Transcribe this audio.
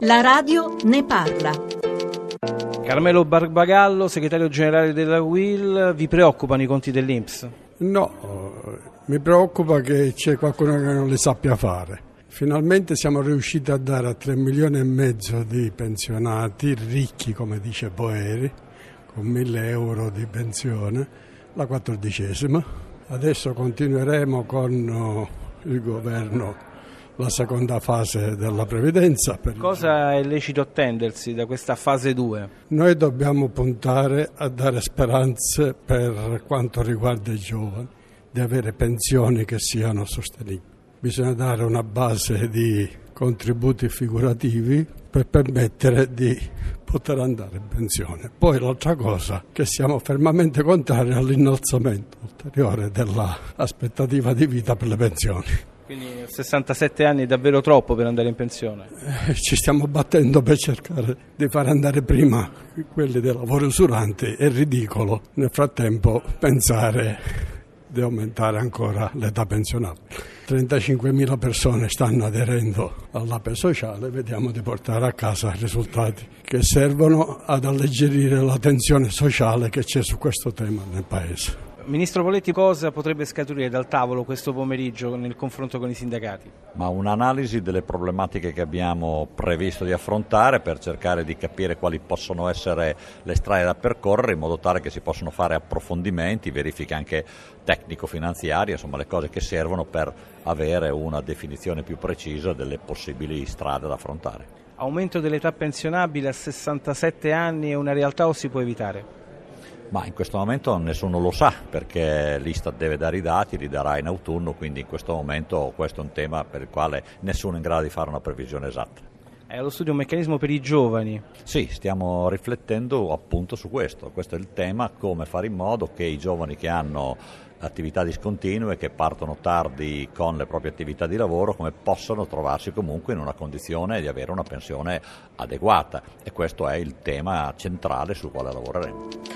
La radio ne parla. Carmelo Barbagallo, segretario generale della UIL, vi preoccupano i conti dell'Inps? No, mi preoccupa che c'è qualcuno che non li sappia fare. Finalmente siamo riusciti a dare a 3 milioni e mezzo di pensionati, ricchi come dice Boeri, con 1000 euro di pensione, la quattordicesima. Adesso continueremo con oh, il governo la seconda fase della previdenza. Cosa è lecito attendersi da questa fase 2? Noi dobbiamo puntare a dare speranze per quanto riguarda i giovani, di avere pensioni che siano sostenibili. Bisogna dare una base di contributi figurativi per permettere di poter andare in pensione. Poi l'altra cosa, che siamo fermamente contrari all'innalzamento ulteriore dell'aspettativa di vita per le pensioni. Quindi 67 anni è davvero troppo per andare in pensione? Eh, ci stiamo battendo per cercare di far andare prima quelli dei lavori usuranti, è ridicolo nel frattempo pensare di aumentare ancora l'età pensionabile. 35.000 persone stanno aderendo all'APE sociale, vediamo di portare a casa risultati che servono ad alleggerire la tensione sociale che c'è su questo tema nel Paese. Ministro Poletti, cosa potrebbe scaturire dal tavolo questo pomeriggio nel confronto con i sindacati? Ma un'analisi delle problematiche che abbiamo previsto di affrontare per cercare di capire quali possono essere le strade da percorrere in modo tale che si possano fare approfondimenti, verifiche anche tecnico-finanziarie, insomma le cose che servono per avere una definizione più precisa delle possibili strade da affrontare. Aumento dell'età pensionabile a 67 anni è una realtà o si può evitare? Ma in questo momento nessuno lo sa perché l'Istat deve dare i dati, li darà in autunno, quindi in questo momento questo è un tema per il quale nessuno è in grado di fare una previsione esatta. È allo studio un meccanismo per i giovani? Sì, stiamo riflettendo appunto su questo. Questo è il tema, come fare in modo che i giovani che hanno attività discontinue, che partono tardi con le proprie attività di lavoro, come possano trovarsi comunque in una condizione di avere una pensione adeguata. E questo è il tema centrale sul quale lavoreremo.